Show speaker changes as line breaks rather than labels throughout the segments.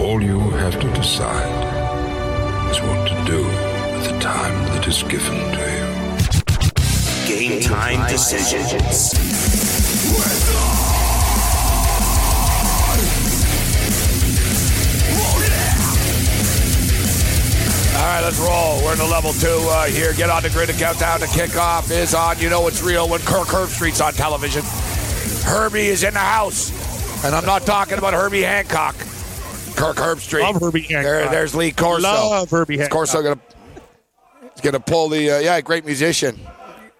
All you have to decide is what to do with the time that is given to you.
Game time decisions.
All right, let's roll. We're in the level two uh, here. Get on the grid. The countdown to kickoff is on. You know it's real when Kirk Herbstreit's on television. Herbie is in the house, and I'm not talking about Herbie Hancock. Kirk Herbstreit.
Love Herbie
There, there's Lee Corso.
Love Herbie Hancock.
Corso gonna he's gonna pull the uh, yeah great musician.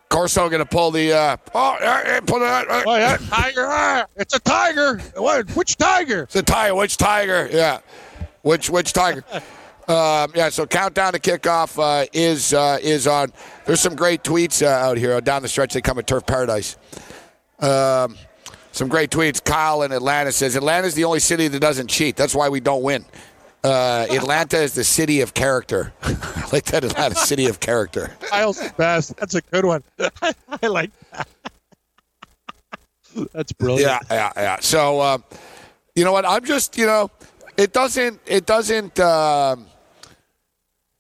Corso gonna pull the uh, oh pull that. Uh,
Oh yeah, tiger! ah, It's a tiger. What? Which tiger?
It's a tiger. Which tiger? Yeah. Which which tiger? um, yeah. So countdown to kickoff uh, is uh, is on. There's some great tweets uh, out here down the stretch. They come at Turf Paradise. Um, some great tweets. Kyle in Atlanta says Atlanta's the only city that doesn't cheat. That's why we don't win. Uh, Atlanta is the city of character. I like that Atlanta city of character.
Kyle's best. That's a good one. I like that. That's brilliant.
Yeah, yeah, yeah. So, um, you know what? I'm just, you know, it doesn't, it doesn't, um,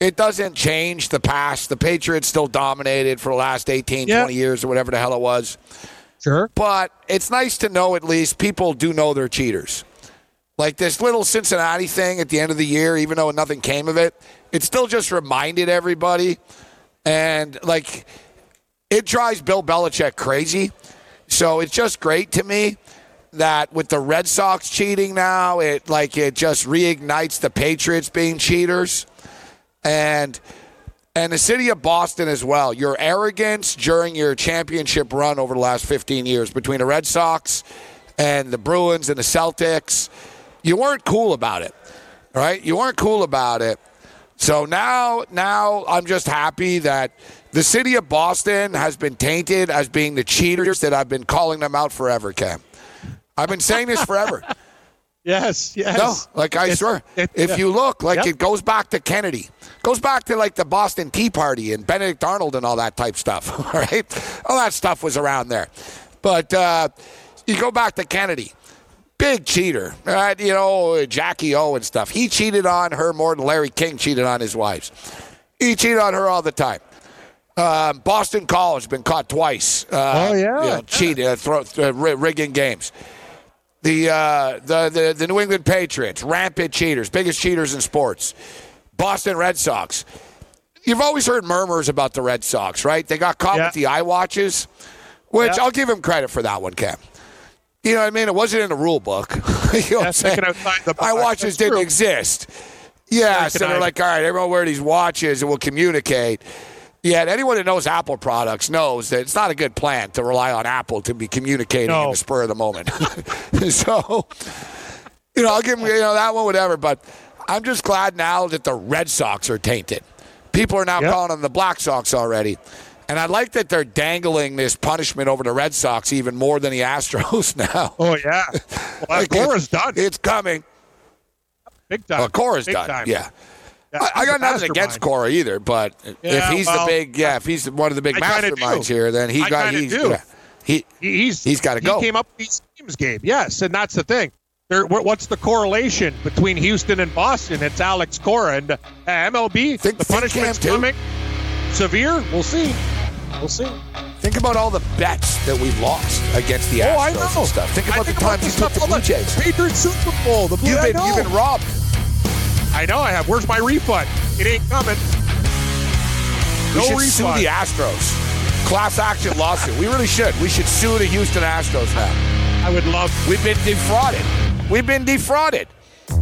it doesn't change the past. The Patriots still dominated for the last 18,
Yeah.
20 years or whatever the hell it was.
Sure.
But it's nice to know at least people do know they're cheaters. Like this little Cincinnati thing at the end of the year, even though nothing came of it, it still just reminded everybody. And like, it drives Bill Belichick crazy. So it's just great to me that with the Red Sox cheating now, it like it just reignites the Patriots being cheaters. And and the city of Boston as well. Your arrogance during your championship run over the last 15 years between the Red Sox and the Bruins and the Celtics, you weren't cool about it, right? You weren't cool about it. So now, now I'm just happy that the city of Boston has been tainted as being the cheaters that I've been calling them out forever, Cam. I've been saying this forever.
Yes. Yes.
No, like I
It's-
swear,
it-
if
yeah.
you look, like
Yep.
it goes back to Kennedy, goes back to like the Boston Tea Party and Benedict Arnold and all that type stuff. All right, all that stuff was around there. But uh, you go back to Kennedy, big cheater, right? You know Jackie O and stuff. He cheated on her more than Larry King cheated on his wives. He cheated on her all the time. Um, Boston College been caught twice. Uh,
Oh, yeah.
you know, cheating, uh, throw, uh, rigging games the, uh, the the the New England Patriots, rampant cheaters, biggest cheaters in sports. Boston Red Sox. You've always heard murmurs about the Red Sox, right? They got caught
Yeah.
with the eye watches, which
Yeah.
I'll give him credit for that one, Cam. You know what I mean? It wasn't in the rule book. you know what I'm
Yeah, the
Eye watches
That's
didn't
true.
exist. Yeah, so they're like, all right, everyone wear these watches and we'll communicate. Yeah, and anyone that knows Apple products knows that it's not a good plan to rely on Apple to be communicating in the spur of the moment. so, you know, I'll give them you know that one, whatever. But I'm just glad now that the Red Sox are tainted. People are now
Yep.
calling them the Black Sox already. And I like that they're dangling this punishment over the Red Sox even more than the Astros now.
Oh yeah. Well,
Like,
Cora's done.
It's coming.
Big time.
Well, Cora's
Big
done.
Time.
Yeah.
Yeah,
I, I got nothing against. Cora either, but if
Yeah,
he's the big, yeah, if he's one of the big
I
masterminds here, then he
I
got he's yeah. he
He- He's
He's gotta
he
go.
He came up with these teams game. Yes, and that's the thing. There, what's the correlation between Houston and Boston? It's Alex Cora and uh, MLB.
Think-
the punishment's coming. Severe. We'll see. We'll see.
think about all the bets that we've lost against the Astros Oh,
I know.
and stuff. Think
I
about the times you took the Blue Jays.
Patriots Super Bowl. The Blue.
You've been you've been robbed.
I know. I have. Where's my refund? It ain't coming.
We
No
should sue the Astros. Class action lawsuit. We really should. We should sue the Houston Astros now.
I would love.
We've been defrauded. We've been defrauded.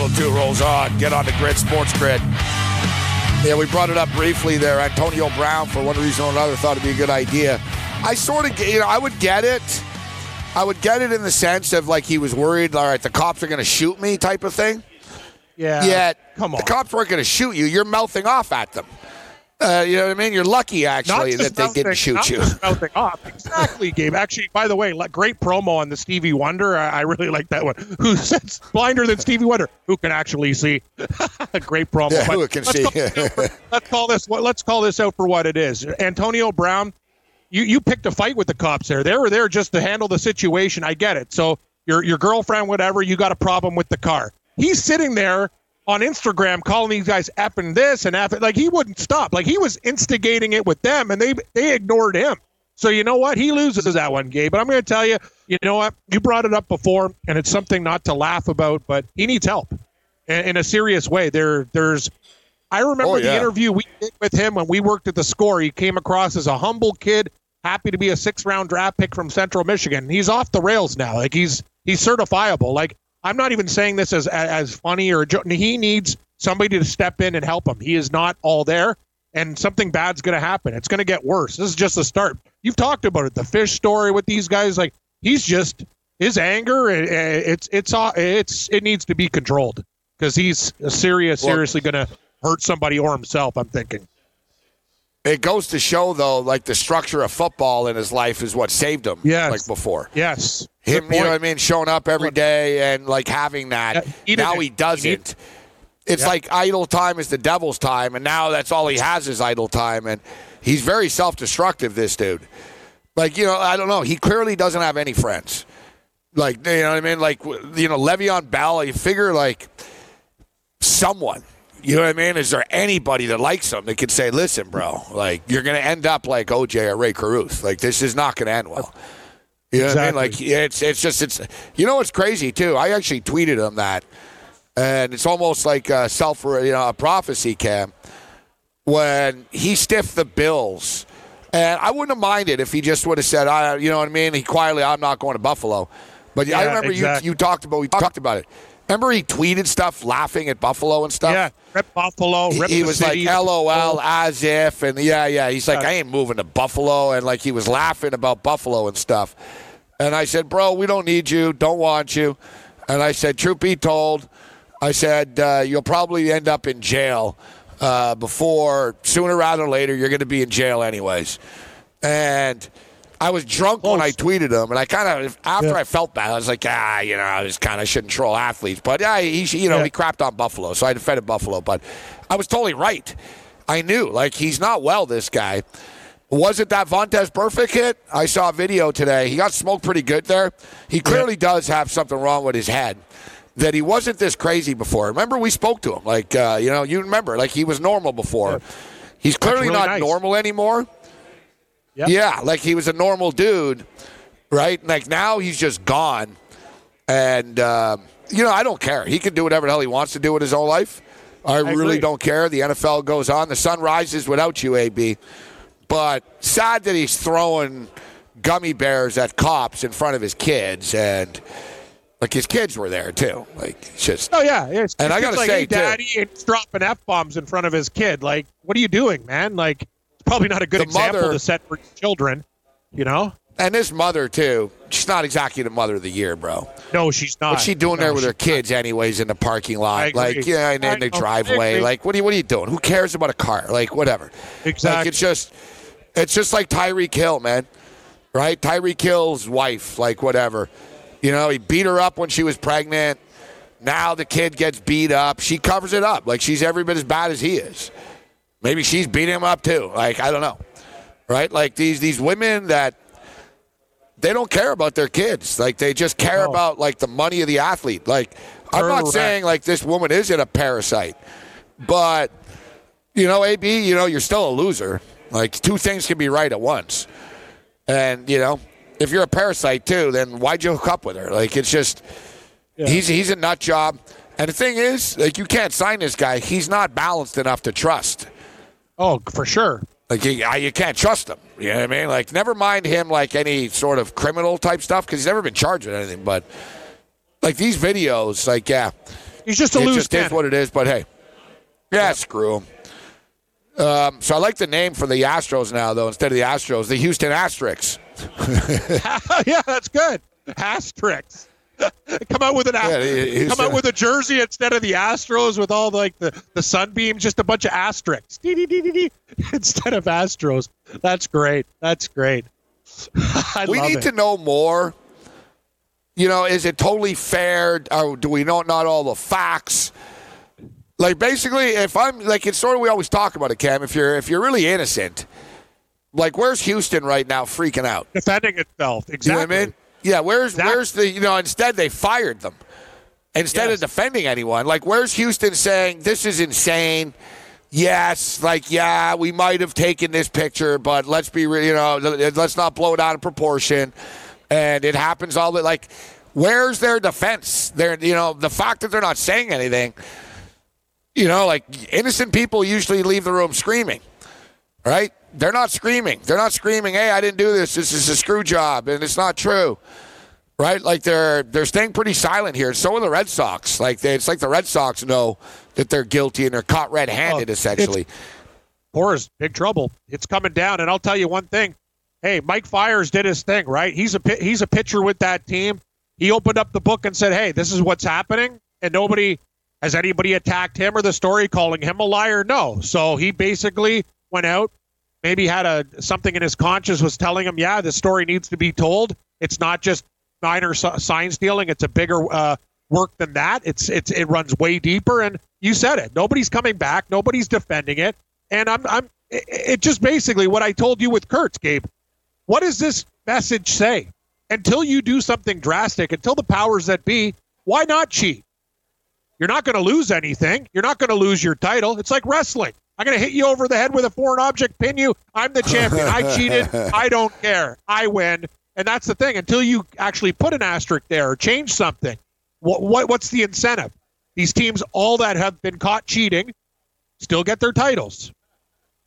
Level two rolls on. Get on the grid, sports grid. Yeah, we brought it up briefly there. Antonio Brown, for one reason or another, thought it'd be a good idea. I sort of, you know, I would get it. I would get it in the sense of like he was worried, all right, the cops are going to shoot me type of thing.
Yeah.
Yet,
come on.
the cops weren't going to shoot you. You're mouthing off at them. Uh, you know what I mean? You're lucky, actually, that they didn't shoot you.
mouthing off. Exactly, Gabe. Actually, by the way, great promo on the Stevie Wonder. I, I really like that one. Who says blinder than Stevie Wonder? Who can actually see? great promo.
Yeah, who can
let's
see.
Call this out for- let's call this. what- Let's call this out for what it is. Antonio Brown. You you picked a fight with the cops there. They were there just to handle the situation. I get it. So your your girlfriend, whatever, you got a problem with the car. He's sitting there on Instagram calling these guys effing this and effing like he wouldn't stop. Like he was instigating it with them and they they ignored him. So you know what? He loses that one, Gabe. But I'm going to tell you, you know what? You brought it up before, and it's something not to laugh about, but he needs help in, in a serious way. There, there's. I remember
Oh,
the interview we did with him when we worked at the score. He came across as a humble kid, happy to be a six round draft pick from Central Michigan. He's off the rails now. Like he's he's certifiable. Like I'm not even saying this as as funny or a joke. He needs somebody to step in and help him. He is not all there, and something bad's going to happen. It's going to get worse. This is just the start. You've talked about it. The fish story with these guys. Like he's just his anger. It, it's it's uh, it's it needs to be controlled because he's serious, seriously going to hurt somebody or himself. I'm thinking.
It goes to show, though, like the structure of football in his life is what saved him.
Yes.
like before.
Yes.
Him, you know what. I mean, showing up every day and like having that.
Yeah,
now he doesn't. It's
Yeah.
like idle time is the devil's time, and now that's all he has is idle time, and he's very self-destructive. This dude, like you know, I don't know. He clearly doesn't have any friends. Like you know what I mean? Like you know, Le'Veon Bell. You figure like someone. You know what I mean? Is there anybody that likes him that could say, "Listen, bro, like you're going to end up like OJ or Rae Carruth. Like this is not going to end well." You know what I mean? Like it's it's just it's you know what's crazy too. I actually tweeted him that, and it's almost like a self you know a prophecy cam when he stiffed the Bills. And I wouldn't have minded if he just would have said, I, you know what I mean? He quietly, I'm not going to Buffalo. But I remember
exactly.
you you talked about we talked about it. Remember he tweeted stuff laughing at Buffalo and stuff.
Yeah, rip Buffalo.
He,
Rip
he
the
was
city.
like LOL as if and yeah yeah he's like
Yeah.
I ain't moving to Buffalo and like he was laughing about Buffalo and stuff and I said bro we don't need you don't want you and I said truth be told I said uh, you'll probably end up in jail uh, before sooner rather than later you're going to be in jail anyways and I was drunk when I tweeted him, and I kind of after
Yeah.
I felt bad, I was like, ah, you know, I was kind of shouldn't troll athletes, but yeah, he, you know,
Yeah.
he crapped on Buffalo, so I defended Buffalo, but I was totally right. I knew, like, he's not well. This guy was it that Vontaze Burfict hit? I saw a video today. He got smoked pretty good there. He clearly does have something wrong with his head. That he wasn't this crazy before. Remember, we spoke to him. Like, uh, you know, you remember, like he was normal before. He's clearly
really
not
nice.
normal anymore.
Yep.
Yeah, like he was a normal dude, right? Like now he's just gone, and uh, you know I don't care. He can do whatever the hell he wants to do with his own life. I, really
agree.
don't care. The NFL goes on. The sun rises without you, AB. But sad that he's throwing gummy bears at cops in front of his kids, and like his kids were there too. Like it's just
Oh yeah, it's,
And I gotta
like,
say,
hey,
too-
daddy, it's dropping f bombs in front of his kid. Like, what are you doing, man? Like, it's probably not a good
The
example
mother-
to set for children. You know?
and his mother too. She's not exactly the mother of the year, bro.
No, she's not.
What's she doing
No,
there with her kids, anyways, in the parking lot? Like, yeah, and in the
know.
Driveway. Like, what are you, what are you doing? Who cares about a car? Like, whatever.
Exactly.
Like, it's just, it's just like Tyreek Hill, man. Right? Tyreek Hill's wife, like, whatever. You know, he beat her up when she was pregnant. Now the kid gets beat up. She covers it up. Like, she's every bit as bad as he is. Maybe she's beating him up too. Like, I don't know. Right? Like, these these women that they don't care about their kids. Like they just care
No.
about like the money of the athlete. Like I'm not saying like this woman isn't a parasite, but you know, AB, you know, you're still a loser. Like two things can be right at once, and you know, if you're a parasite too, then why'd you hook up with her? Like it's just he's he's a nut job. And the thing is, like you can't sign this guy. He's not balanced enough to trust.
Oh, for sure.
Like you, I- you can't trust him. You know what I mean? Like never mind him like any sort of criminal type stuff because he's never been charged with anything. But like these videos, like yeah,
He's just a
it
loose
just is what it is. But hey, yeah, screw him. Um, so I like the name for the Astros now, though. Instead of the Astros, the Houston Asterix.
yeah, that's good. Asterix. come out with an
Yeah, he-
come out
uh,
with a jersey instead of the Astros with all like the the sunbeams, just a bunch of asterisks instead of Astros. That's great. That's great.
We need
it.
to know more. You know, is it totally fair? Or do we know not all the facts? Like basically, if I'm like it's sort of we always talk about it, Cam. If you're if you're really innocent, like where's Houston right now freaking out?
defending itself.
You know
Exactly.
I mean? Yeah, where's
Exactly.
where's the you know instead they fired them instead
Yes.
of defending anyone. Like where's Houston saying this is insane? Yes, like yeah, we might have taken this picture, but let's be you know let's not blow it out of proportion. And it happens all the like. Where's their defense? They're you know the fact that they're not saying anything. You know, like innocent people usually leave the room screaming right? They're not screaming. They're not screaming, "Hey, I didn't do this. This is a screw job," and it's not true, right? Like they're they're staying pretty silent here. So are the Red Sox. Like they, it's like the Red Sox know that they're guilty and they're caught red-handed,
Oh,
essentially.
Cora's big trouble. It's coming down, and I'll tell you one thing. Hey, Mike Fiers did his thing, right? He's a he's a pitcher with that team. He opened up the book and said, "Hey, this is what's happening," and nobody has anybody attacked him or the story calling him a liar. No, so he basically went out, maybe had a something in his conscience was telling him, "Yeah, the story needs to be told. It's not just minor si- sign stealing; it's a bigger uh, work than that. It's it's it runs way deeper." And you said it. Nobody's coming back. Nobody's defending it. And I'm I'm it, it just basically what I told you with Kurtz, Gabe. What does this message say? Until you do something drastic, until the powers that be, why not cheat? You're not going to lose anything. You're not going to lose your title. It's like wrestling. I'm going to hit you over the head with a foreign object, pin you. I'm the champion. I cheated. I don't care. I win. And that's the thing. Until you actually put an asterisk there or change something, what, what what's the incentive? These teams, all that have been caught cheating, still get their titles.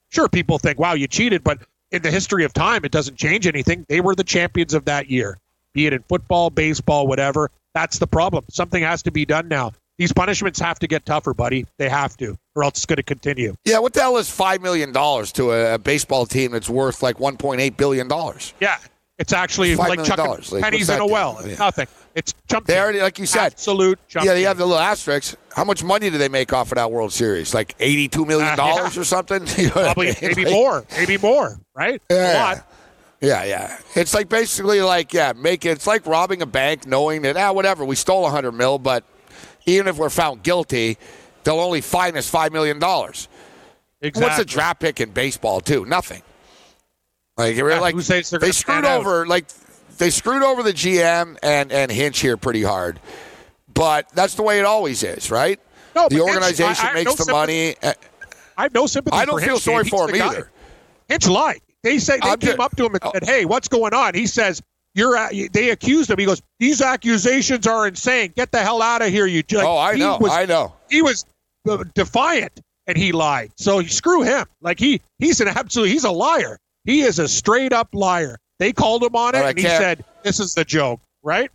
Sure, people think, wow, you cheated, but in the history of time, it doesn't change anything. They were the champions of that year, be it in football, baseball, whatever. That's the problem. Something has to be done now. These punishments have to get tougher, buddy. They have to, or else it's going to continue.
Yeah, what the hell is five million dollars to a, baseball team that's worth like one point eight billion dollars?
Yeah, it's actually
Five
like chucking
dollars.
Pennies
what's
in a
that
well.
do?
It's
Yeah.
nothing. It's jump.
They already, like you said,
absolute
yeah, they have the little asterisks. How much money do they make off of that World Series? Like eighty-two million dollars
Uh,
or something? You know what I
probably
mean?
maybe
Like-
more, maybe more, right? A
Yeah.
lot.
Yeah, yeah. It's like basically like yeah, make it. It's like robbing a bank, knowing that ah, whatever, we stole a hundred mil, but even if we're found guilty, they'll only fine us five million dollars.
Exactly.
What's a draft pick in baseball too? Nothing. Like,
Yeah,
like
who says they're
they screwed
pan out?
over like they screwed over the GM and and Hinch here pretty hard. But that's the way it always is, right?
No,
the organization
I- I
makes
no
the money. Uh,
I have no sympathy.
I don't
for
feel
Hinch,
sorry for him
guy.
either.
Hinch lied. They say they
I'm
came
ju-
up to him and said, "Hey, what's going on?" He says, "You're." They accused him. He goes, "These accusations are insane. Get the hell out of here, you." Like,
oh, I
he
know,
Was,
I know.
he was uh, defiant and he lied. So screw him. Like he he's an absolute. He's a liar. He is a straight up liar. They called him on it,
right,
and he
Cam.
said, "This is the joke." Right?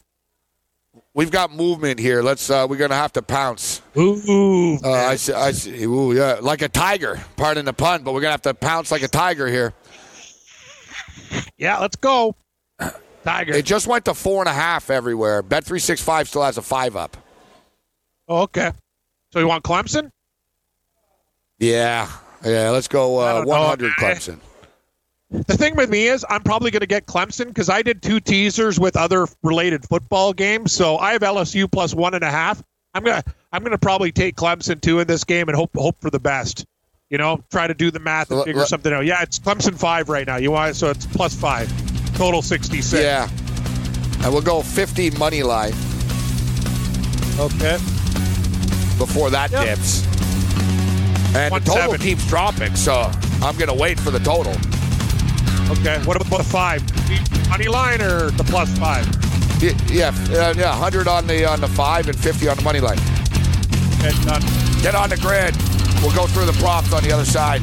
We've got movement here. Let's. Uh, we're gonna have to pounce.
Ooh.
Uh, I see. I see. Ooh, yeah, like a tiger. Pardon the pun, but we're gonna have to pounce like a tiger here.
yeah, let's go. Tiger.
It just went to four and a half everywhere. Bet three six five still has a five up.
Oh, okay. So you want Clemson?
Yeah, yeah. Let's go uh,
know.
100 Clemson.
The thing with me is, I'm probably going to get Clemson because I did two teasers with other related football games. So I have LSU plus one and a half. I'm gonna I'm gonna probably take Clemson two in this game and hope hope for the best. You know, try to do the math and figure something out. Yeah, it's Clemson five right now. You want so it's plus five, total sixty six.
Yeah, and we'll go 50 money line
Okay.
before that
Yep.
dips. And the total keeps dropping, so I'm gonna wait for the total.
Okay. What about the five? Money line or the plus five?
Yeah, uh, yeah. 100 on the on the five and 50 on the money line.
Okay.
Get on the grid. We'll go through the props on the other side.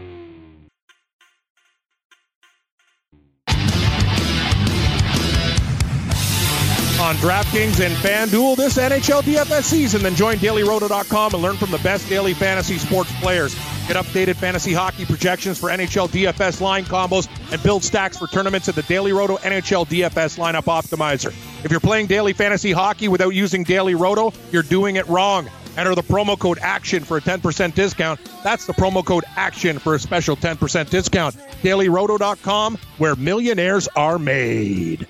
On DraftKings and FanDuel this NHL DFS season. Then join DailyRoto.com and learn from the best daily fantasy sports players. Get updated fantasy hockey projections for NHL DFS line combos and build stacks for tournaments at the Daily Roto NHL DFS lineup optimizer. If you're playing daily fantasy hockey without using Daily Roto, you're doing it wrong. Enter the promo code ACTION for a 10% discount. That's the promo code ACTION for a special 10% discount. DailyRoto.com, where millionaires are made.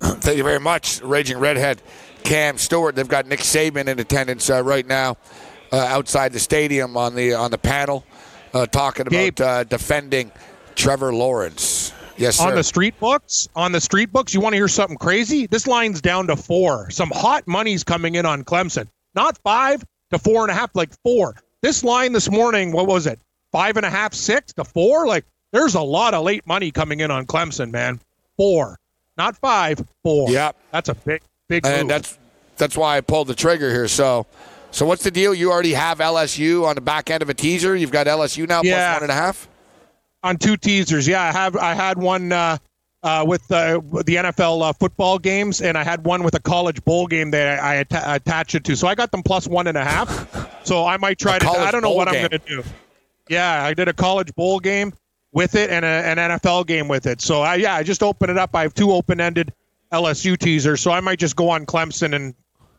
Thank you very much, Raging Redhead, Cam Stewart. They've got Nick Saban in attendance uh, right now uh, outside the stadium on the on the panel, uh, talking about uh, defending Trevor Lawrence. Yes, sir.
On the street books, on the street books, you want to hear something crazy? This line's down to four. Some hot money's coming in on Clemson. Not five to four and a half, like four. This line this morning, what was it? Five and a half, six to four? Like, there's a lot of late money coming in on Clemson, man. Four. Not five, four.
Yep.
That's a big, big move.
and that's that's why I pulled the trigger here. So, so what's the deal? You already have LSU on the back end of a teaser. You've got LSU now
Yeah.
one and a half.
on two teasers. Yeah, I have. I had one uh, uh, with uh, the NFL uh, football games, and I had one with a college bowl game that I, I atta- attach it to. So I got them plus one and a half. So I might try
A
to. I don't know what I'm going to do. Yeah, I did a college bowl game with it and a, an NFL game with it. So I, yeah, I just open it up. I have two open-ended LSU teasers. So I might just go on Clemson and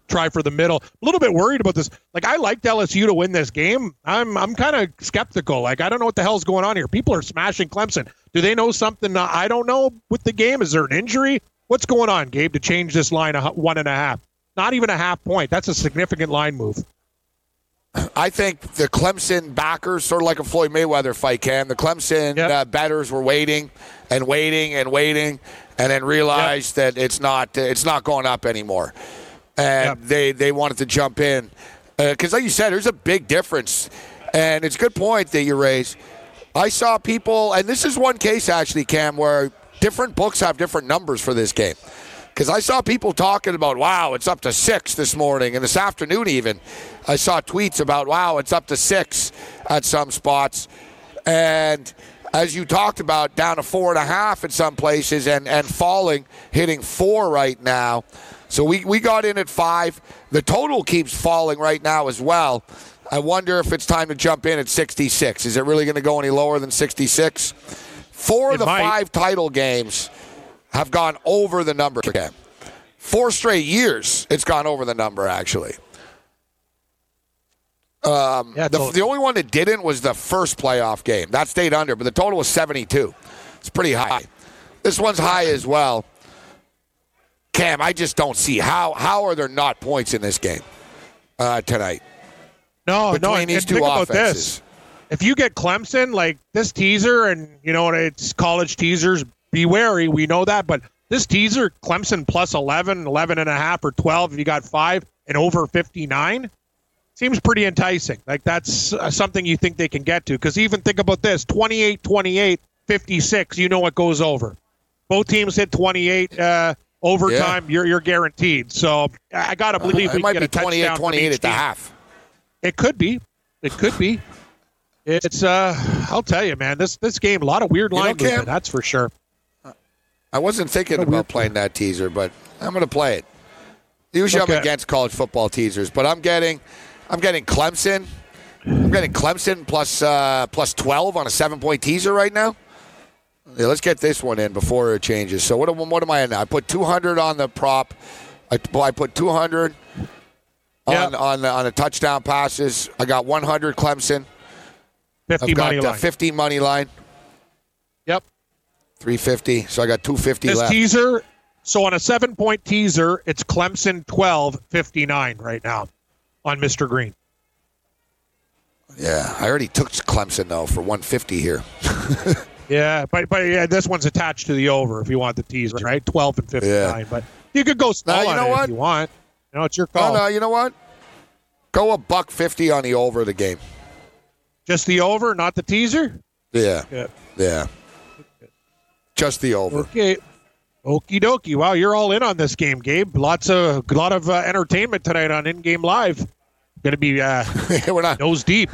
try for the middle. A little bit worried about this. Like I liked LSU to win this game. I'm I'm kind of skeptical. Like I don't know what the hell's going on here. People are smashing Clemson. Do they know something uh, I don't know with the game? Is there an injury? What's going on, Gabe? To change this line a one and a half, not even a half point. That's a significant line move.
I think the Clemson backers, sort of like a Floyd Mayweather fight, Cam. The Clemson
Yep.
uh, betters were waiting and waiting and waiting, and then realized that it's not it's not going up anymore, and
Yep.
they they wanted to jump in because, like you said, there's a big difference, and it's a good point that you raise. I saw people, and this is one case actually, Cam, where different books have different numbers for this game. Because I saw people talking about, wow, it's up to six this morning, and this afternoon even. I saw tweets about, wow, it's up to six at some spots. And as you talked about, down to four and a half in some places and, and falling, hitting four right now. So we, we got in at five. The total keeps falling right now as well. I wonder if it's time to jump in at 66. Is it really going to go any lower than 66? Four
It
of the
might.
five title games have gone over the number again. Four straight years, it's gone over the number, actually. Um,
Yeah,
the, the only one that didn't was the first playoff game. That stayed under, but the total was 72. It's pretty high. This one's high as well. Cam, I just don't see how how are there not points in this game uh, tonight
No,
between
no. And,
these
and
two offenses?
this. If you get Clemson, like this teaser, and you know it's college teasers, be wary. We know that, but this teaser, Clemson plus 11, 11 and a half, or 12, if you got five and over 59, seems pretty enticing. Like that's uh, something you think they can get to. Because even think about this 28 28, 56, you know what goes over. Both teams hit 28 uh, overtime, you're, you're guaranteed. So I got to believe
it
we
might
can
be
get a
28 28 at the half.
It could be. It could be. It's uh I'll tell you, man, this this game, a lot of weird
You know,
line
Cam-
movement, that's for sure.
I wasn't thinking about playing that teaser, but I'm going to play it. Usually
Okay.
I'm against college football teasers, but I'm getting I'm getting Clemson. I'm getting Clemson plus uh, plus 12 on a seven point teaser right now. Yeah, let's get this one in before it changes. So what am, what am I in now? I put 200 on the prop. I, I put 200 on on the, on the touchdown passes. I got 100 Clemson.
50
I've got
money line.
50 money line,
Yep.
350. So I got 250
This
left.
teaser, so on a seven point teaser, it's Clemson 12 59 right now on Mr. Green.
Yeah, I already took Clemson though for 150 here.
Yeah, but but yeah, this one's attached to the over if you want the teaser, right? Twelve and fifty nine.
Yeah.
But you could go small
you know what?
if you want. You know, it's your
Oh
call.
no, you know what? Go a buck fifty on the over of the game.
Just the over, not the teaser.
Yeah,
Yeah.
yeah. Just the over.
Okay. Okie dokie. Wow, you're all in on this game, Gabe. Lots of lot of uh, entertainment tonight on In Game Live. Going to be uh,
we're not.
nose deep,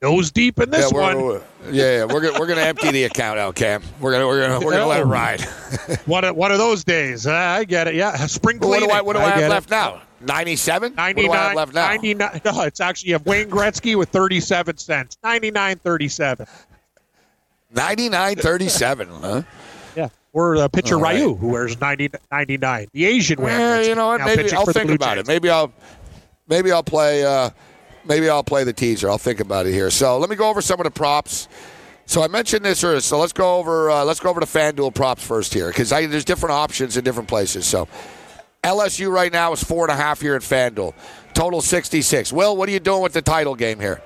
nose deep in this
yeah, we're,
one.
we're- yeah, yeah, we're gonna we're gonna empty the account out, Cam. We're gonna we're gonna we're gonna let it ride.
One of, one of those days. Uh, I get it. Yeah, spring
what
cleaning.
do I what do I,
get
have
it.
left now? Ninety seven. What do I have
99,
left now?
99 No, it's actually you have Wayne Gretzky with 37 cents. 99.37.
Ninety nine thirty seven. Huh?
Yeah. Or uh, pitcher
right.
Ryu, who wears 90, 99. The Asian Wayne
Yeah, you know what? Maybe I'll think about
Jays.
it. Maybe I'll maybe I'll play uh, maybe I'll play the teaser. I'll think about it here. So let me go over some of the props. So I mentioned this earlier. So let's go over uh, let's go over the FanDuel props first here because there's different options in different places. So LSU right now is four and a half here at FanDuel. Total sixty six. Will, what are you doing with the title game here?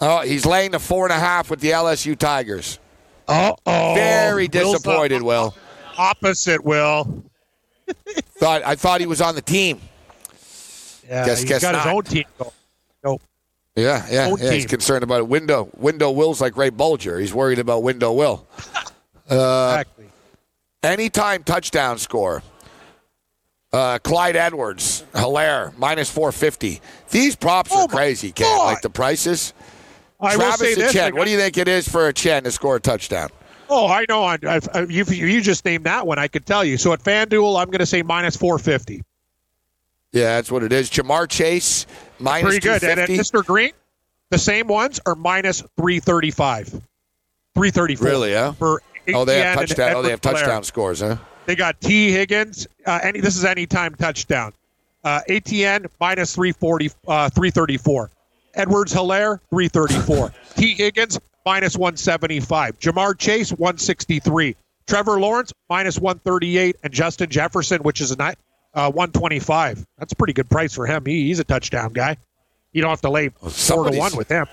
Oh, he's laying the four and a half with the LSU Tigers.
Uh-oh.
Very disappointed, Will.
Opposite, Will.
Thought I thought he was on the team.
Yeah,
Guess-
he's
guess
got
not.
his own team. Nope.
Yeah, yeah,
Own
yeah. He's concerned about it. Window, window Will's like Ray Bulger. He's worried about window Will.
exactly.
Anytime touchdown score. Uh, Clyde Edwards, Helaire, minus 450. These props
Oh
are crazy.
God.
Like the prices.
I will say
Travis
this. Like,
what do you think it is for a Chen to score a touchdown?
Oh, I know. I, I've, you, you just named that one. I could tell you. So at FanDuel, I'm going to say minus 450.
Yeah, that's what it is. Ja'Marr Chase, minus
Pretty good. And at Mr. Green, the same ones are minus 335. 334.
Really, yeah?
For
Oh, they have touchdown. Oh, they have touchdown scores, huh?
They got Tee Higgins. Uh, any this is anytime touchdown. Uh, Etienne minus 340, uh, 334. Edwards Helaire 334. Tee Higgins minus 175. Ja'Marr Chase 163. Trevor Lawrence minus 138, and Justin Jefferson, which is a ni- uh, 125. That's a pretty good price for him. He, he's a touchdown guy. You don't have to lay four to one with him.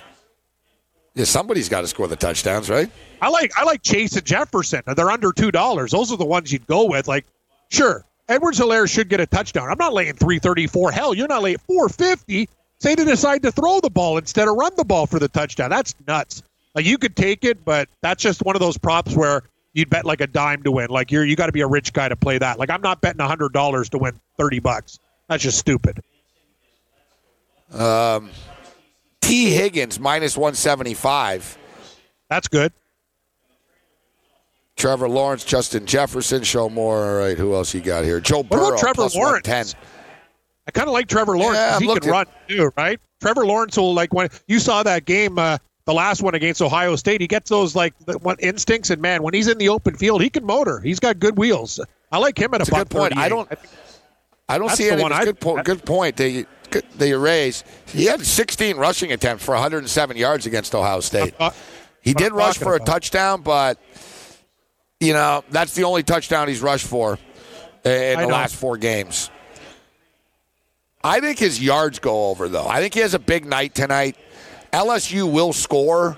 Yeah, somebody's got to score the touchdowns, right?
I like I like Chase and Jefferson. They're under two dollars. Those are the ones you'd go with. Like, sure, Edwards Helaire should get a touchdown. I'm not laying three thirty four. Hell, you're not laying four fifty. Say they decide to throw the ball instead of run the ball for the touchdown. That's nuts. Like you could take it, but that's just one of those props where you'd bet like a dime to win. Like you're you got to be a rich guy to play that. Like I'm not betting hundred dollars to win thirty bucks. That's just stupid.
Um, Tee Higgins, minus 175.
That's good.
Trevor Lawrence, Justin Jefferson, show more. All right, who else you got here? Joe
What
Burrow,
about Trevor Lawrence?
110.
I kind of like Trevor Lawrence.
Yeah,
he can run too, right? Trevor Lawrence will like when you saw that game, uh, the last one against Ohio State. He gets those like the, what instincts, and man, when he's in the open field, he can motor. He's got good wheels. I like him at a
a good point. I don't- I don't
That's
see any.
one I-
Good, po- good point you, good- raise. He had 16 rushing attempts for 107 yards against Ohio State.
Uh,
He did rush for a
about.
touchdown, but you know that's the only touchdown he's rushed for in
I
the
know.
last four games. I think his yards go over though. I think he has a big night tonight. LSU will score,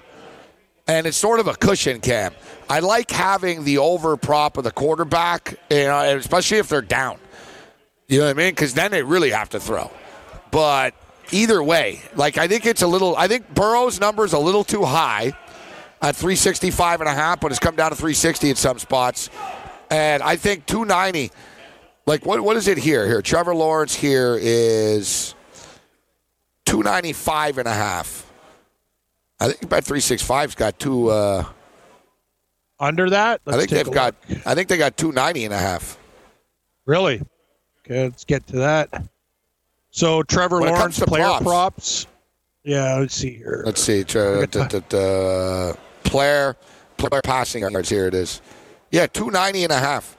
and it's sort of a cushion cam. I like having the over prop of the quarterback, you know, especially if they're down. You know what I mean? Because then they really have to throw. But either way, like I think it's a little. I think Burrow's number is a little too high at 365 and a half, but it's come down to 360 in some spots. And I think 290. Like what? What is it here? Here, Trevor Lawrence here is 295 and a half. I think bet 365's got two. Uh,
under that.
I think they've got.
look.
I think they got 290 and a half.
really. Okay, let's get to that. So Trevor
When
Lawrence player
props-
props. Yeah, let's see here.
Let's see. Uh,
Look at
d- d- d- uh, player, player passing yards. Here it is. Yeah, 290 and a half.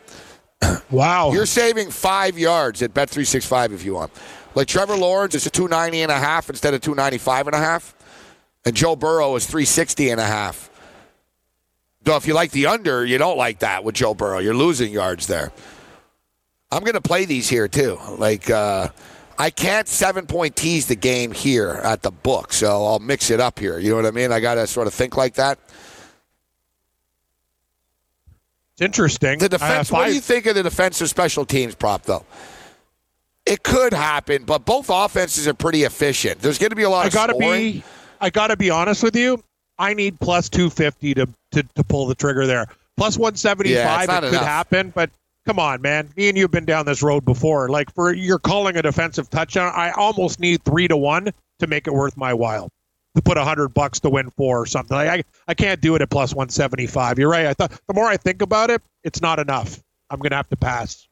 Wow.
You're saving five yards at Bet365 if you want. Like Trevor Lawrence is 290 and a half instead of 295 and a half. And Joe Burrow is 360 and a half. Though if you like the under, you don't like that with Joe Burrow. You're losing yards there. I'm going to play these here too. Like, uh, I can't seven point tease the game here at the book, so I'll mix it up here. You know what I mean? I got to sort of think like that.
It's interesting.
The defense.
Uh,
what do you think of the defensive special teams prop, though? It could happen, but both offenses are pretty efficient. There's going to be a lot
I
of
gotta
scoring.
be I gotta be honest with you. I need plus two fifty to, to to pull the trigger there. Plus one seventy five.
Yeah,
five
it's not
it could happen, but come on, man. Me and you've been down this road before. Like for you're calling a defensive touchdown, I almost need three to one to make it worth my while. To put a hundred bucks to win four or something. Like, I I can't do it at plus one seventy five. You're right. I thought the more I think about it, it's not enough. I'm gonna have to pass.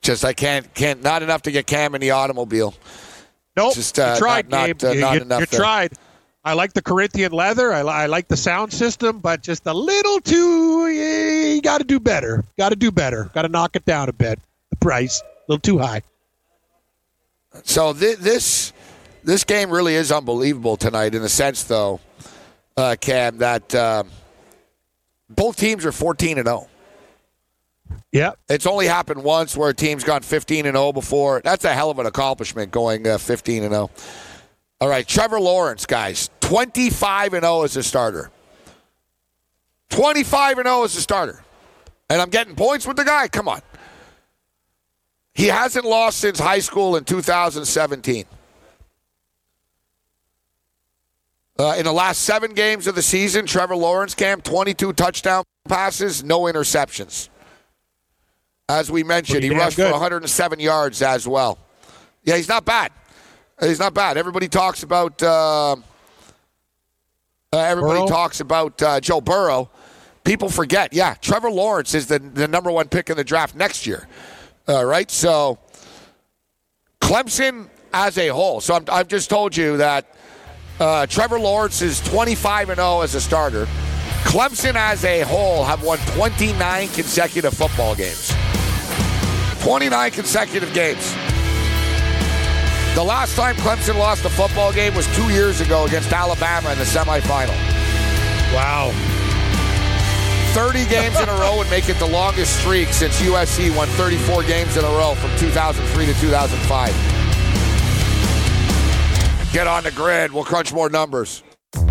Just I can't can't not enough to get Cam in the automobile.
Nope.
Just, uh,
you tried,
not-
Gabe.
not, uh,
you
not
you-
enough
you
there.
tried. I like the Corinthian leather. I, I like the sound system, but just a little too. eh, You got to do better. Got to do better. Got to knock it down a bit. The price a little too high.
So thi- this this game really is unbelievable tonight in the sense, though, uh, Cam, that um, both teams are 14 and 0.
Yeah.
It's only happened once where a team's gone 15 and 0 before. That's a hell of an accomplishment going uh, 15 and 0. All right, Trevor Lawrence, guys, 25 and 0 as a starter. 25 and 0 as a starter. And I'm getting points with the guy. Come on. He hasn't lost since high school in 2017. Uh, in the last seven games of the season, Trevor Lawrence camp 22 touchdown passes, no interceptions. As we mentioned,
Pretty
he rushed
good.
for 107 yards as well. Yeah, he's not bad. He's not bad. Everybody talks about. Uh, uh, everybody
Burrow?
talks about uh, Joe Burrow. People forget. Yeah, Trevor Lawrence is the the number one pick in the draft next year. All right, so Clemson as a whole. So I'm, I've just told you that uh, Trevor Lawrence is 25 and 0 as a starter. Clemson as a whole have won 29 consecutive football games. 29 consecutive games. The last time Clemson lost a football game was two years ago against Alabama in the semifinal.
Wow.
30 games in a row would make it the longest streak since USC won 34 games in a row from 2003 to 2005. Get on the grid. We'll crunch more numbers.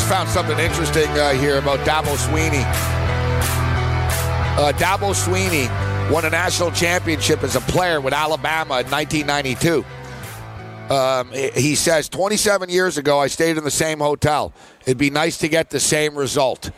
Just found something interesting uh, here about Dabo Swinney. Uh, Dabo Swinney won a national championship as a player with Alabama in 1992. Um, he- says, 27 years ago, I stayed in the same hotel. It'd be nice to get the same result,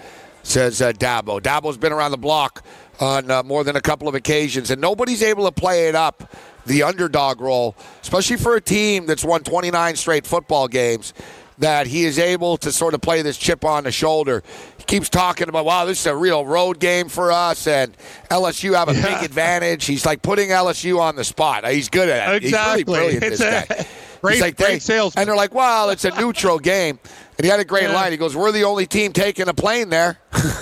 says uh, Dabo. Dabo's been around the block on uh, more than a couple of occasions, and nobody's able to play it up, the underdog role, especially for a team that's won 29 straight football games, that he is able to sort of play this chip on the shoulder. He keeps talking about, wow, this is a real road game for us, and LSU have a big advantage. He's like putting LSU on the spot. Uh, he's good at it.
Exactly.
He's really brilliant,
It's
this
a-
guy.
great-
like,
great
they-
salesman.
And they're like, well, it's a neutral game. And he had a great
Yeah.
line. He goes, we're the only team taking a plane there.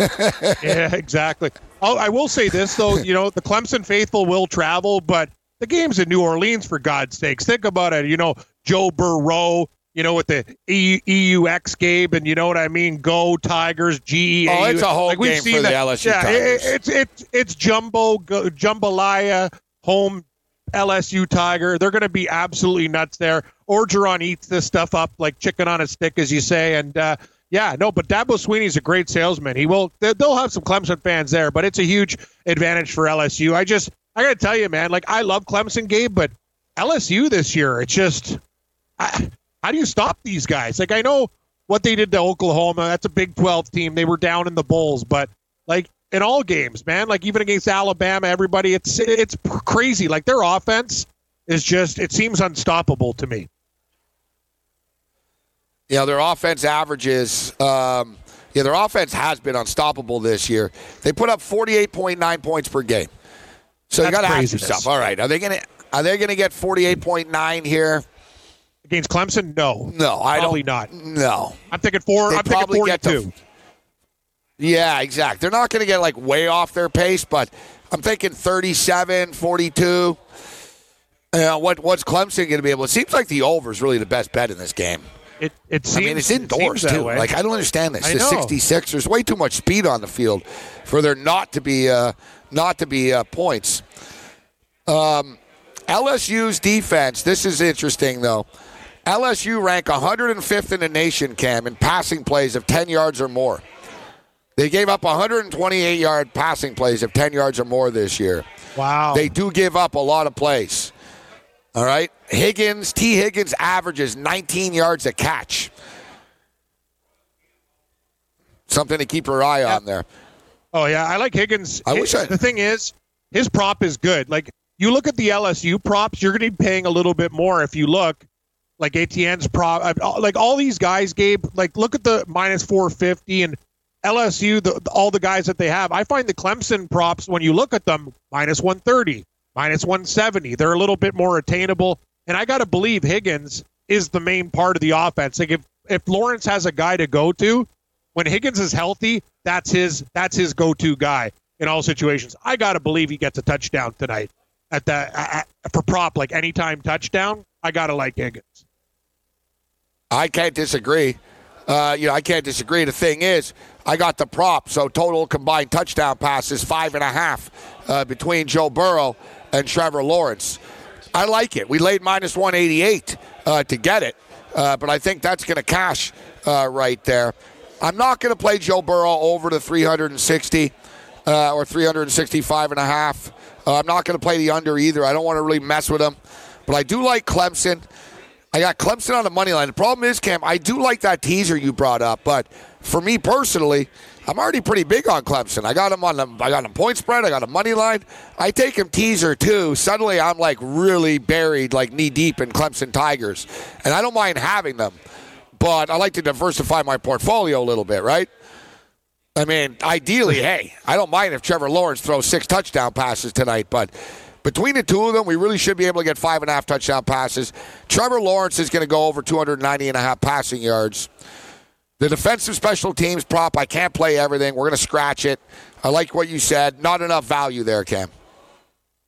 yeah, exactly. Oh, I will say this though, you know, the Clemson faithful will travel, but the game's in New Orleans for God's sakes. Think about it. You know, Joe Burrow, you know, with the E- EUX Gabe, and you know what I mean. Go Tigers, GE.
Oh, it's a whole
like,
game for the. LSU
yeah,
Tigers.
it- it's it's it's jumbo go, jambalaya home LSU Tiger. They're going to be absolutely nuts there. Orgeron eats this stuff up like chicken on a stick, as you say. And uh, yeah, no, but Dabo Swinney's a great salesman. He will. they- They'll have some Clemson fans there, but it's a huge advantage for LSU. I just, I got to tell you, man. Like I love Clemson, Gabe, but LSU this year, it's just, I, how do you stop these guys? Like I know what they did to Oklahoma. That's a Big 12 team. They were down in the bowls, but like in all games, man, like even against Alabama, everybody, it's it's crazy. Like their offense is just it seems unstoppable to me.
Know, their offense averages. Um, yeah, their offense has been unstoppable this year. They put up 48.9 points per game. So you got to ask yourself, all right, are they going to are they going to get 48.9 here?
Against Clemson, no.
No, I
Probably
don't.
not.
No.
I'm thinking four.
They
I'm thinking
probably get to-
42.
Yeah, exactly. They're not going to get like way off their pace, but I'm thinking 37, 42. Uh, what what's Clemson going to be able? It seems like the over is really the best bet in this game.
It it seems.
I mean, it's
it
indoors
seems
too.
way.
Like I don't understand this.
I
the
know.
66. There's way too much speed on the field for there not to be uh, not to be uh, points. Um, LSU's defense. This is interesting though. LSU rank 105th in the nation, Cam, in passing plays of 10 yards or more. They gave up 128 yard passing plays of 10 yards or more this year.
wow.
They do give up a lot of plays. All right. Higgins, Tee Higgins averages 19 yards a catch. Something to keep your eye on there.
Oh yeah, I like Higgins.
I wish I-
the thing is, his prop is good. Like you look at the LSU props, you're going to be paying a little bit more if you look. Like Etienne's prop, like all these guys, Gabe. Like look at the minus 450 and LSU, the, all the guys that they have. I find the Clemson props when you look at them minus 130, minus 170. They're a little bit more attainable. And I got to believe Higgins is the main part of the offense. Like if if Lawrence has a guy to go to, when Higgins is healthy, that's his that's his go-to guy in all situations. I got to believe he gets a touchdown tonight at the at, for prop like anytime touchdown. I got to like Higgins.
I can't disagree. Uh, you know, I can't disagree. The thing is, I got the prop, so total combined touchdown passes five and a half uh, between Joe Burrow and Trevor Lawrence. I like it. We laid minus 188 uh, to get it, uh, but I think that's going to cash uh, right there. I'm not going to play Joe Burrow over to 360 uh, or 365 and a half. I'm not going to play the under either. I don't want to really mess with him, but I do like Clemson. I got Clemson on the money line. The problem is, Cam, I do like that teaser you brought up, but for me personally, I'm already pretty big on Clemson. I got him on the I got him point spread. I got a money line. I take him teaser too. Suddenly, I'm like really buried, like knee deep in Clemson Tigers, and I don't mind having them, but I like to diversify my portfolio a little bit, right? I mean, ideally, hey, I don't mind if Trevor Lawrence throws six touchdown passes tonight, but between the two of them, we really should be able to get five and a half touchdown passes. Trevor Lawrence is going to go over 290 and a half passing yards. The defensive special teams prop, I can't play everything. We're going to scratch it. I like what you said. Not enough value there, Cam.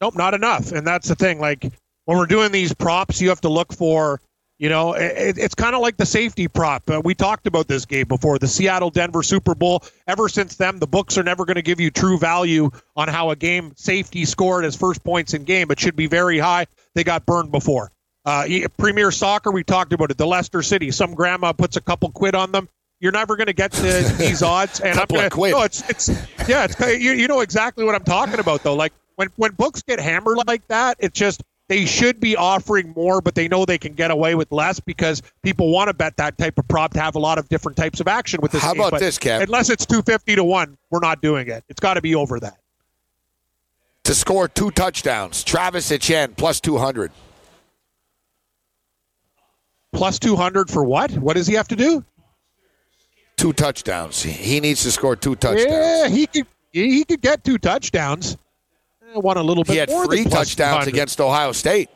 Nope, not enough. And that's the thing. Like when we're doing these props, you have to look for, you know, it, it's kind of like the safety prop. Uh, we talked about this game before, the Seattle Denver Super Bowl. Ever since then, the books are never going to give you true value on how a game safety scored as first points in game. It should be very high. They got burned before. Uh, Premier Soccer, we talked about it. The Leicester City, some grandma puts a couple quid on them. You're never going to get to these odds. And
Couple
I'm gonna,
quid.
No, it's it's yeah, it's you, you know exactly what I'm talking about though. Like when when books get hammered like that, it's just they should be offering more, but they know they can get away with less because people want to bet that type of prop to have a lot of different types of action with this.
How
game.
about
But
this, Kev?
Unless it's two fifty to one, we're not doing it. It's got to be over that.
To score two touchdowns, Travis Etienne plus 200.
Plus two hundred for what? What does he have to do?
Two touchdowns. He needs to score two touchdowns.
Yeah, he could he could get two touchdowns. Won a little bit
He had three touchdowns
200.
against Ohio State.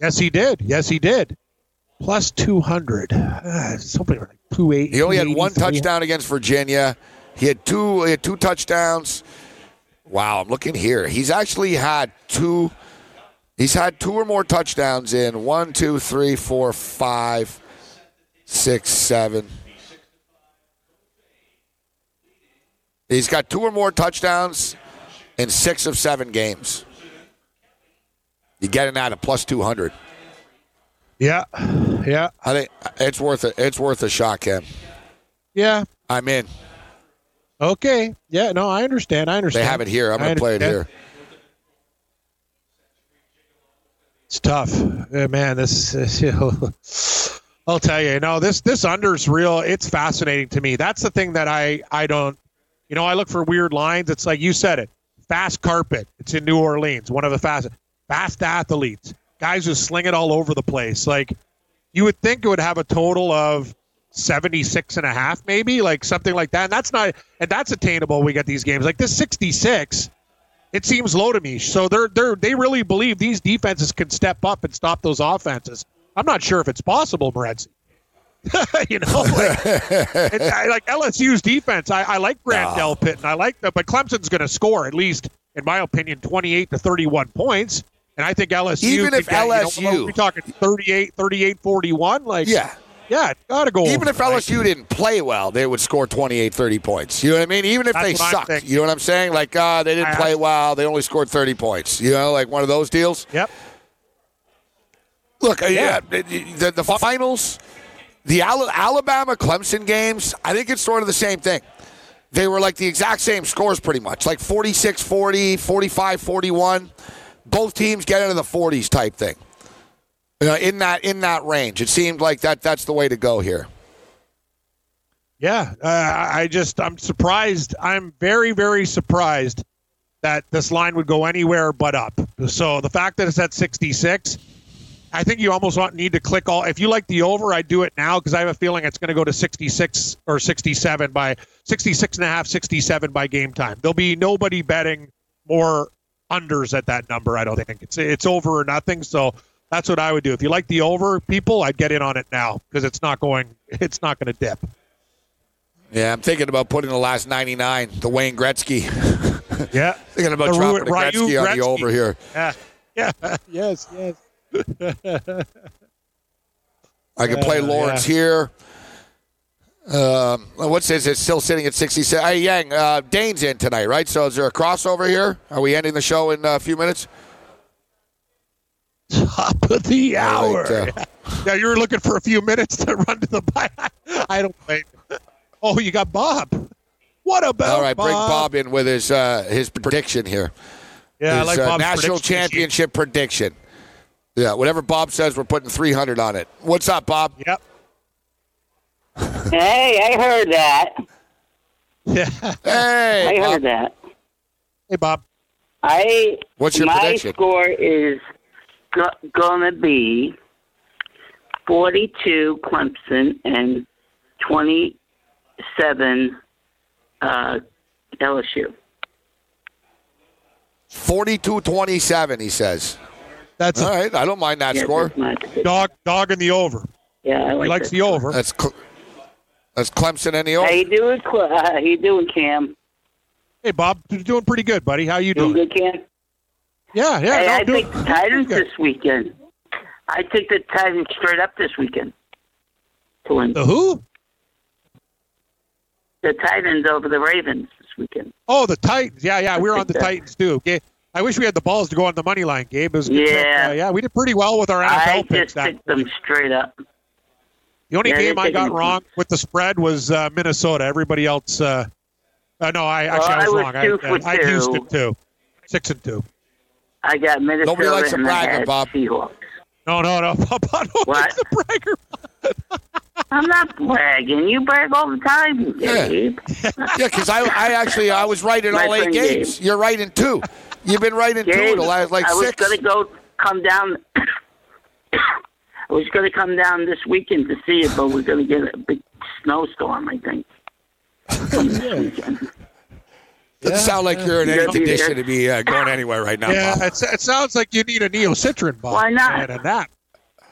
Yes, he did. Yes, he did. Plus two hundred. Uh, something like two eight.
He only had one touchdown against Virginia. He had two. He had two touchdowns. Wow, I'm looking here. He's actually had two. He's had two or more touchdowns in one, two, three, four, five, six, seven. He's got two or more touchdowns in six of seven games. You're getting out at plus two hundred?
Yeah, yeah,
I think it's worth it. It's worth a shot, Cam.
yeah.
I'm in.
Okay. Yeah. No, I understand. I understand.
They have it here. I'm going to play it here.
It's tough, Yeah, man. This, is- I'll tell you. No, this this under's real. It's fascinating to me. That's the thing that I I don't. You know, I look for weird lines. It's like you said it. Fast carpet. It's in New Orleans. One of the fast fast athletes. guys who sling it all over the place. Like you would think it would have a total of 76 and a half maybe like something like that and that's not and that's attainable we get these games like this 66 it seems low to me so they're they're they really believe these defenses can step up and stop those offenses i'm not sure if it's possible Morency. you know like, it, I, like lsu's defense i, I like grant
No.
delpit and i like that but clemson's going to score at least in my opinion 28 to 31 points and i think lsu
Even if
get, you know,
LSU
we're talking 38 38 41 like
Yeah.
yeah, it gotta go.
Even if
right?
LSU didn't play well, they would score 28, 30 points. You know what I mean? Even if
That's
they sucked. You know what I'm saying? Like, uh, they didn't
I-
play well. They only scored 30 points. You know, like one of those deals.
Yep.
Look, uh, yeah,
Yeah.
the, the finals, the Alabama Clemson games, I think it's sort of the same thing. They were like the exact same scores pretty much, like 46 40, 45 41. Both teams get into the 40s type thing. You know, in that in that range. It seemed like that that's the way to go here.
Yeah, uh, I just I'm surprised. I'm very very surprised that this line would go anywhere but up. So the fact that it's at 66, I think you almost want need to click all. If you like the over, I do it now because I have a feeling it's going to go to 66 or 67 by 66 and a half, 67 by game time. There'll be nobody betting more unders at that number. I don't think it's it's over or nothing. So that's what I would do. If you like the over, people, I'd get in on it now because it's not going. It's not going to dip.
Yeah, I'm thinking about putting the last 99, the Wayne Gretzky.
Yeah.
thinking about
The
dropping
Ru-
the
Ryu
Gretzky, on the over here.
Yeah. Yeah. yes. Yes.
I can play
Yeah,
Lawrence here. Um, what's this? It's still sitting at 67. Hey, Yang, uh, Dane's in tonight, right? So is there a crossover here? Are we ending the show in a few minutes?
Top of the
All
hour.
right, uh,
yeah, you were looking for a few minutes to run to the bike. I don't blame. Oh, you got Bob. What about
All right,
Bob?
bring Bob in with his uh, his prediction here.
Yeah, I
his
like
uh,
Bob's
national
prediction
championship prediction. Yeah, whatever Bob says, we're putting 300 on it. What's up, Bob?
Yep.
Hey, I heard that.
Yeah.
Hey,
I
Bob.
heard that.
Hey, Bob.
I
What's your
my
prediction?
score is go- gonna be forty-two Clemson and twenty-seven uh, LSU.
42-27, he says.
That's
All
a
right, I don't mind that score.
that's my prediction.
dog. Dog in the over.
Yeah, I
He
like
likes
that.
the over.
That's Cle- that's Clemson in the over.
How
over.
you doing? Cl- Uh, how you doing, Cam?
Hey, Bob. You're doing pretty good, buddy. How you
Doing
doing?
good, Cam?
Yeah, yeah.
hey,
no,
I
doing-
think the Titans this weekend. I think the Titans straight up this weekend to win.
The who?
The Titans over the Ravens this weekend.
Oh, the Titans. Yeah, yeah. We were on the
that-
Titans too. Okay. I wish we had the balls to go on the money line, Gabe. It was a good pick.
Yeah.
Uh, yeah. We did pretty well with our
I
NFL picks.
just
That
picked them straight up.
The only
Yeah,
game I got
didn't-
wrong with the spread was uh, Minnesota. Everybody else, uh, uh, no, I actually
Well,
I was
I was
wrong. I,
two for
I, I had
two.
Houston too, six and two.
I got Minnesota
Nobody likes a
and I
bragger,
had
Bob.
Seahawks.
No, no, no. Papa, no,
What?
it's the bragger.
I'm not bragging. You brag all the time,
Yeah.
Gabe.
Yeah, because I, I actually I was right in
My
all eight
friend
games.
Gabe.
You're right in two. You've been right in two
Gabe,
of the last like
I was
six.
gonna go come down. I was gonna come down this weekend to see it, but we're gonna get a big snowstorm. I think. this weekend.
Doesn't sound like you're in any condition to be uh, going anywhere right now.
Yeah,
Bob.
it's, it sounds like you need a Neo Citran, Bob.
Why not?
And a nap.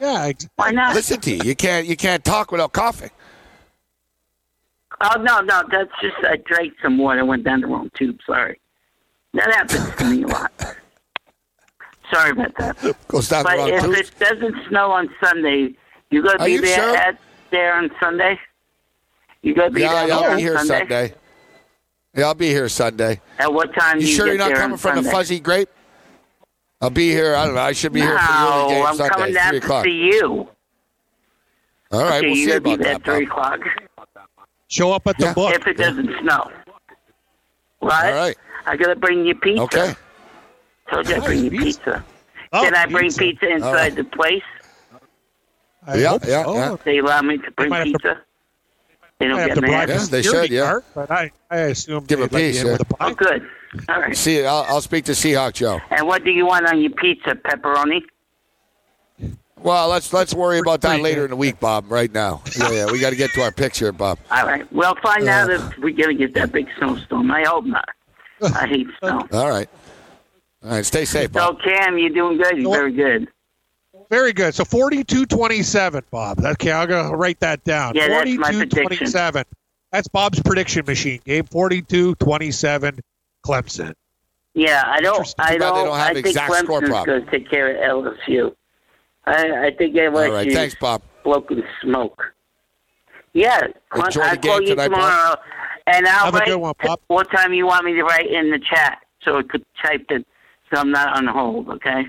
Yeah, ex-
Why not?
Listen to you. You can't you can't talk without coughing.
Oh no, no, that's just I drank some water. Went down the wrong tube. Sorry. That happens to me a lot. Sorry about that.
Goes down the
But
wrong
if
tubes.
it doesn't snow on Sunday, you gonna
Are
be
you
there
sure?
at there on Sunday? You gonna be
Yeah,
there,
yeah, I'll
on
be here
Sunday?
Sunday. Yeah, I'll be here Sunday.
At what time
You
you
sure
get
you're not
there
coming
on
from the fuzzy grape? I'll be here. I don't know. I should be here for the
No,
early game
I'm
Sunday,
coming down
three
to
o'clock.
see you.
All right,
okay,
we'll
you
see
gonna be
about that.
at three o'clock
show up at the
Yeah.
book.
if it doesn't snow. Right?
All right.
I gotta bring you pizza.
Okay.
Told you I bring you
Pizza.
pizza.
Oh,
Can I bring
pizza.
pizza inside
right.
the place?
I
Yeah, yeah,
so.
yeah.
They allow me to bring
might have to-
pizza. They don't
have
get
to bribe
mad.
Yeah, they should, yeah.
guard, but I, I assume
Give a
they'd let you
piece,
in
yeah.
with a
Oh, good. All right.
See, I'll, I'll speak to Seahawk Joe.
And what do you want on your pizza? Pepperoni?
Well, let's let's worry about that later in the week, Bob. Right now, yeah, yeah we got to get to our picture, Bob.
All right. We'll find
Uh.
out if we're going to get that big snowstorm. I hope not. I hate snow.
All right, all right. Stay safe, Bob.
So, Cam, you're doing good. You're very good.
Very good. So 42-27, Bob. Okay, I'll go write that down.
Yeah, that's my
42-27. That's Bob's prediction machine. Game 42-27, Clemson.
Yeah, I don't. I don't.
they don't have
I think
score
Clemson's
problem.
going to take care of LSU. I, I think LSU
All right, thanks, Bob.
bloke and smoke. Yeah,
Enjoy
I'll
game
call you
tonight, Bob.
Tomorrow, and I'll
Have a
write
good one, Bob.
what time you want me to write in the chat, so it could type it, so I'm not on hold. Okay.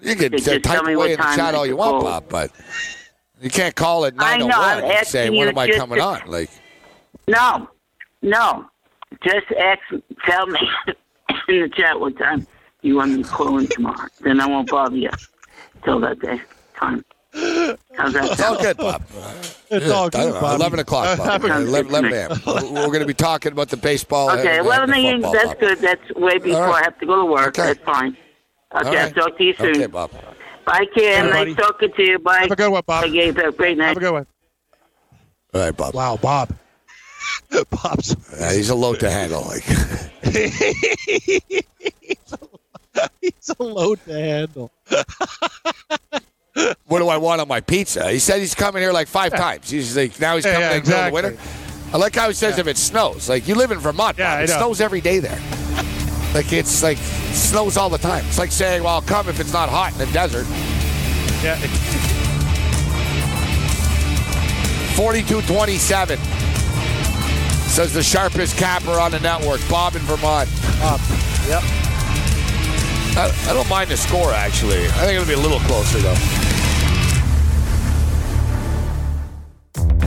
You can
Just
uh,
tell
type
me
away
what
in the chat all you want,
call.
Bob, but you can't call at
I know, I'm
901 and say, when am I coming
to-
on? Like,
No, no. Just ask. Tell me in the chat what time you want me to call in tomorrow. Then I won't bother you till that day time. How's that
it's all good, Bob.
It's all good, Bob.
11 o'clock, Bob.
have
11, 11 a.m. We're, we're going to be talking about the baseball.
Okay,
and,
well,
and the
then
football,
that's
Bob.
good. That's way before
right.
I have to go to work.
Okay.
That's fine. Okay,
All
I'll talk to you soon.
Okay, Bob.
Bye, Cam.
Bye,
nice talking to you. Bye.
Have a good one, Bob.
Bye, Gabe. Have a great night.
Have a good one.
All right, Bob.
Wow, Bob. Bob's.
Yeah, he's a load to handle. Like,
He's a load to handle.
what do I want on my pizza? He said he's coming here like five times. He's like, now he's coming
yeah,
in the middle the winter. I like how he says if it snows. Like, you live in Vermont.
Yeah,
Bob. It snows every day there. Like, it's like, it snows all the time. It's like saying, well, I'll come if it's not hot in the desert.
Yeah.
42 27. Says the sharpest capper on the network, Bob in Vermont.
Bob. Yep.
I, I don't mind the score, actually. I think it'll be a little closer, though.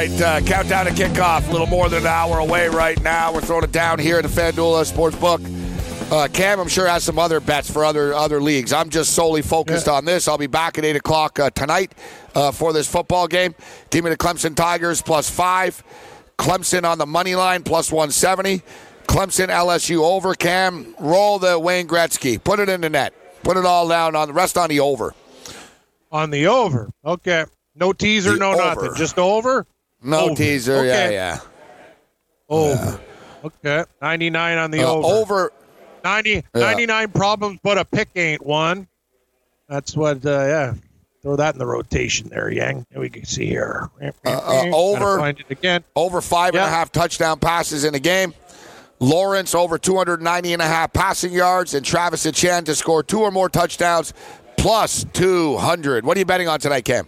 Right, uh, countdown to kickoff. A little more than an hour away right now. We're throwing it down here at the FanDuel Sportsbook. Uh, Cam, I'm sure has some other bets for other other leagues. I'm just solely focused on this. I'll be back at eight o'clock uh, tonight uh, for this football game. Give me the Clemson Tigers plus five. Clemson on the money line plus 170. Clemson LSU over. Cam, roll the Wayne Gretzky. Put it in the net. Put it all down on the rest on the over.
On the over. Okay. No teaser,
The
no
over.
nothing. Just over?
No
Over.
teaser. Yeah,
Okay.
yeah.
Over. Okay. 99 on the
Uh,
over.
over.
90, 99 problems, but a pick ain't one. That's what, uh, yeah. Throw that in the rotation there, Yang. And we can see here. Gotta
over.
Find it again.
over five and a half touchdown passes in the game. Lawrence over 290 and a half passing yards, and Travis Etienne to score two or more touchdowns plus 200. What are you betting on tonight, Cam?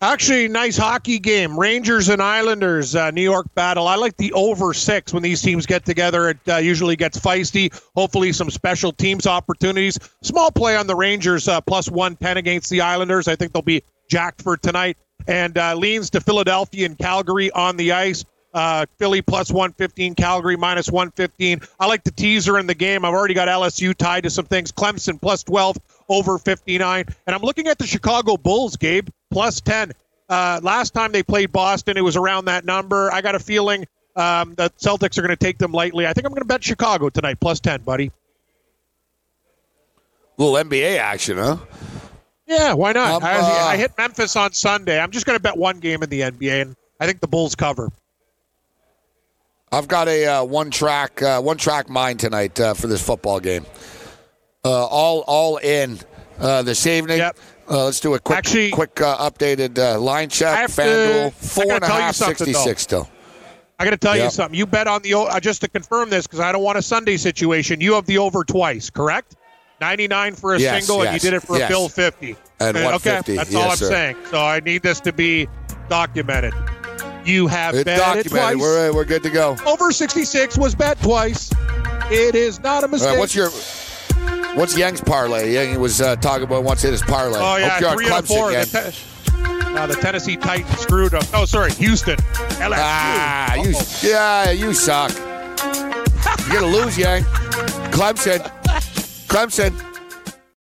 Actually, nice hockey game. Rangers and Islanders, uh, New York battle. I like the over six when these teams get together. It uh, usually gets feisty. Hopefully, some special teams opportunities. Small play on the Rangers, uh, plus 110 against the Islanders. I think they'll be jacked for tonight. And uh, leans to Philadelphia and Calgary on the ice. Uh, Philly plus 115, Calgary minus 115. I like the teaser in the game. I've already got LSU tied to some things. Clemson plus 12 over 59. And I'm looking at the Chicago Bulls, Gabe, plus 10. Uh, last time they played Boston, it was around that number. I got a feeling um, the Celtics are going to take them lightly. I think I'm going to bet Chicago tonight, plus 10, buddy.
little NBA action, huh?
Yeah, why not?
Um,
I,
uh,
I hit Memphis on Sunday. I'm just going to bet one game in the NBA, and I think the Bulls cover.
I've got a uh, one track uh, one track mind tonight uh, for this football game. Uh, all all in uh, this evening.
Yep.
Uh, let's do a quick
Actually-
quick uh, updated uh, line check. FanDuel four
gotta tell you something,
66 still.
I got to tell
Yep.
you something. You bet on the uh, just to confirm this because I don't want a Sunday situation. You have the over twice, correct? 99 for a
Yes,
single, and you did it for
yes.
a bill 50.
And 150,
Okay, that's all I'm
sir.
saying. So I need this to be Documented. You have
It's
bet it
documented.
twice.
We're, we're good to go.
Over 66 was bet twice. It is not a mistake.
right, what's your what's Yang's parlay? Yang was uh, talking about once hit his parlay.
Oh yeah, three out of four. The, te- uh, the Tennessee Titans screwed up. Oh, sorry, Houston. LSU.
Ah, you yeah, you suck. You're gonna lose, Yang. Clemson, Clemson.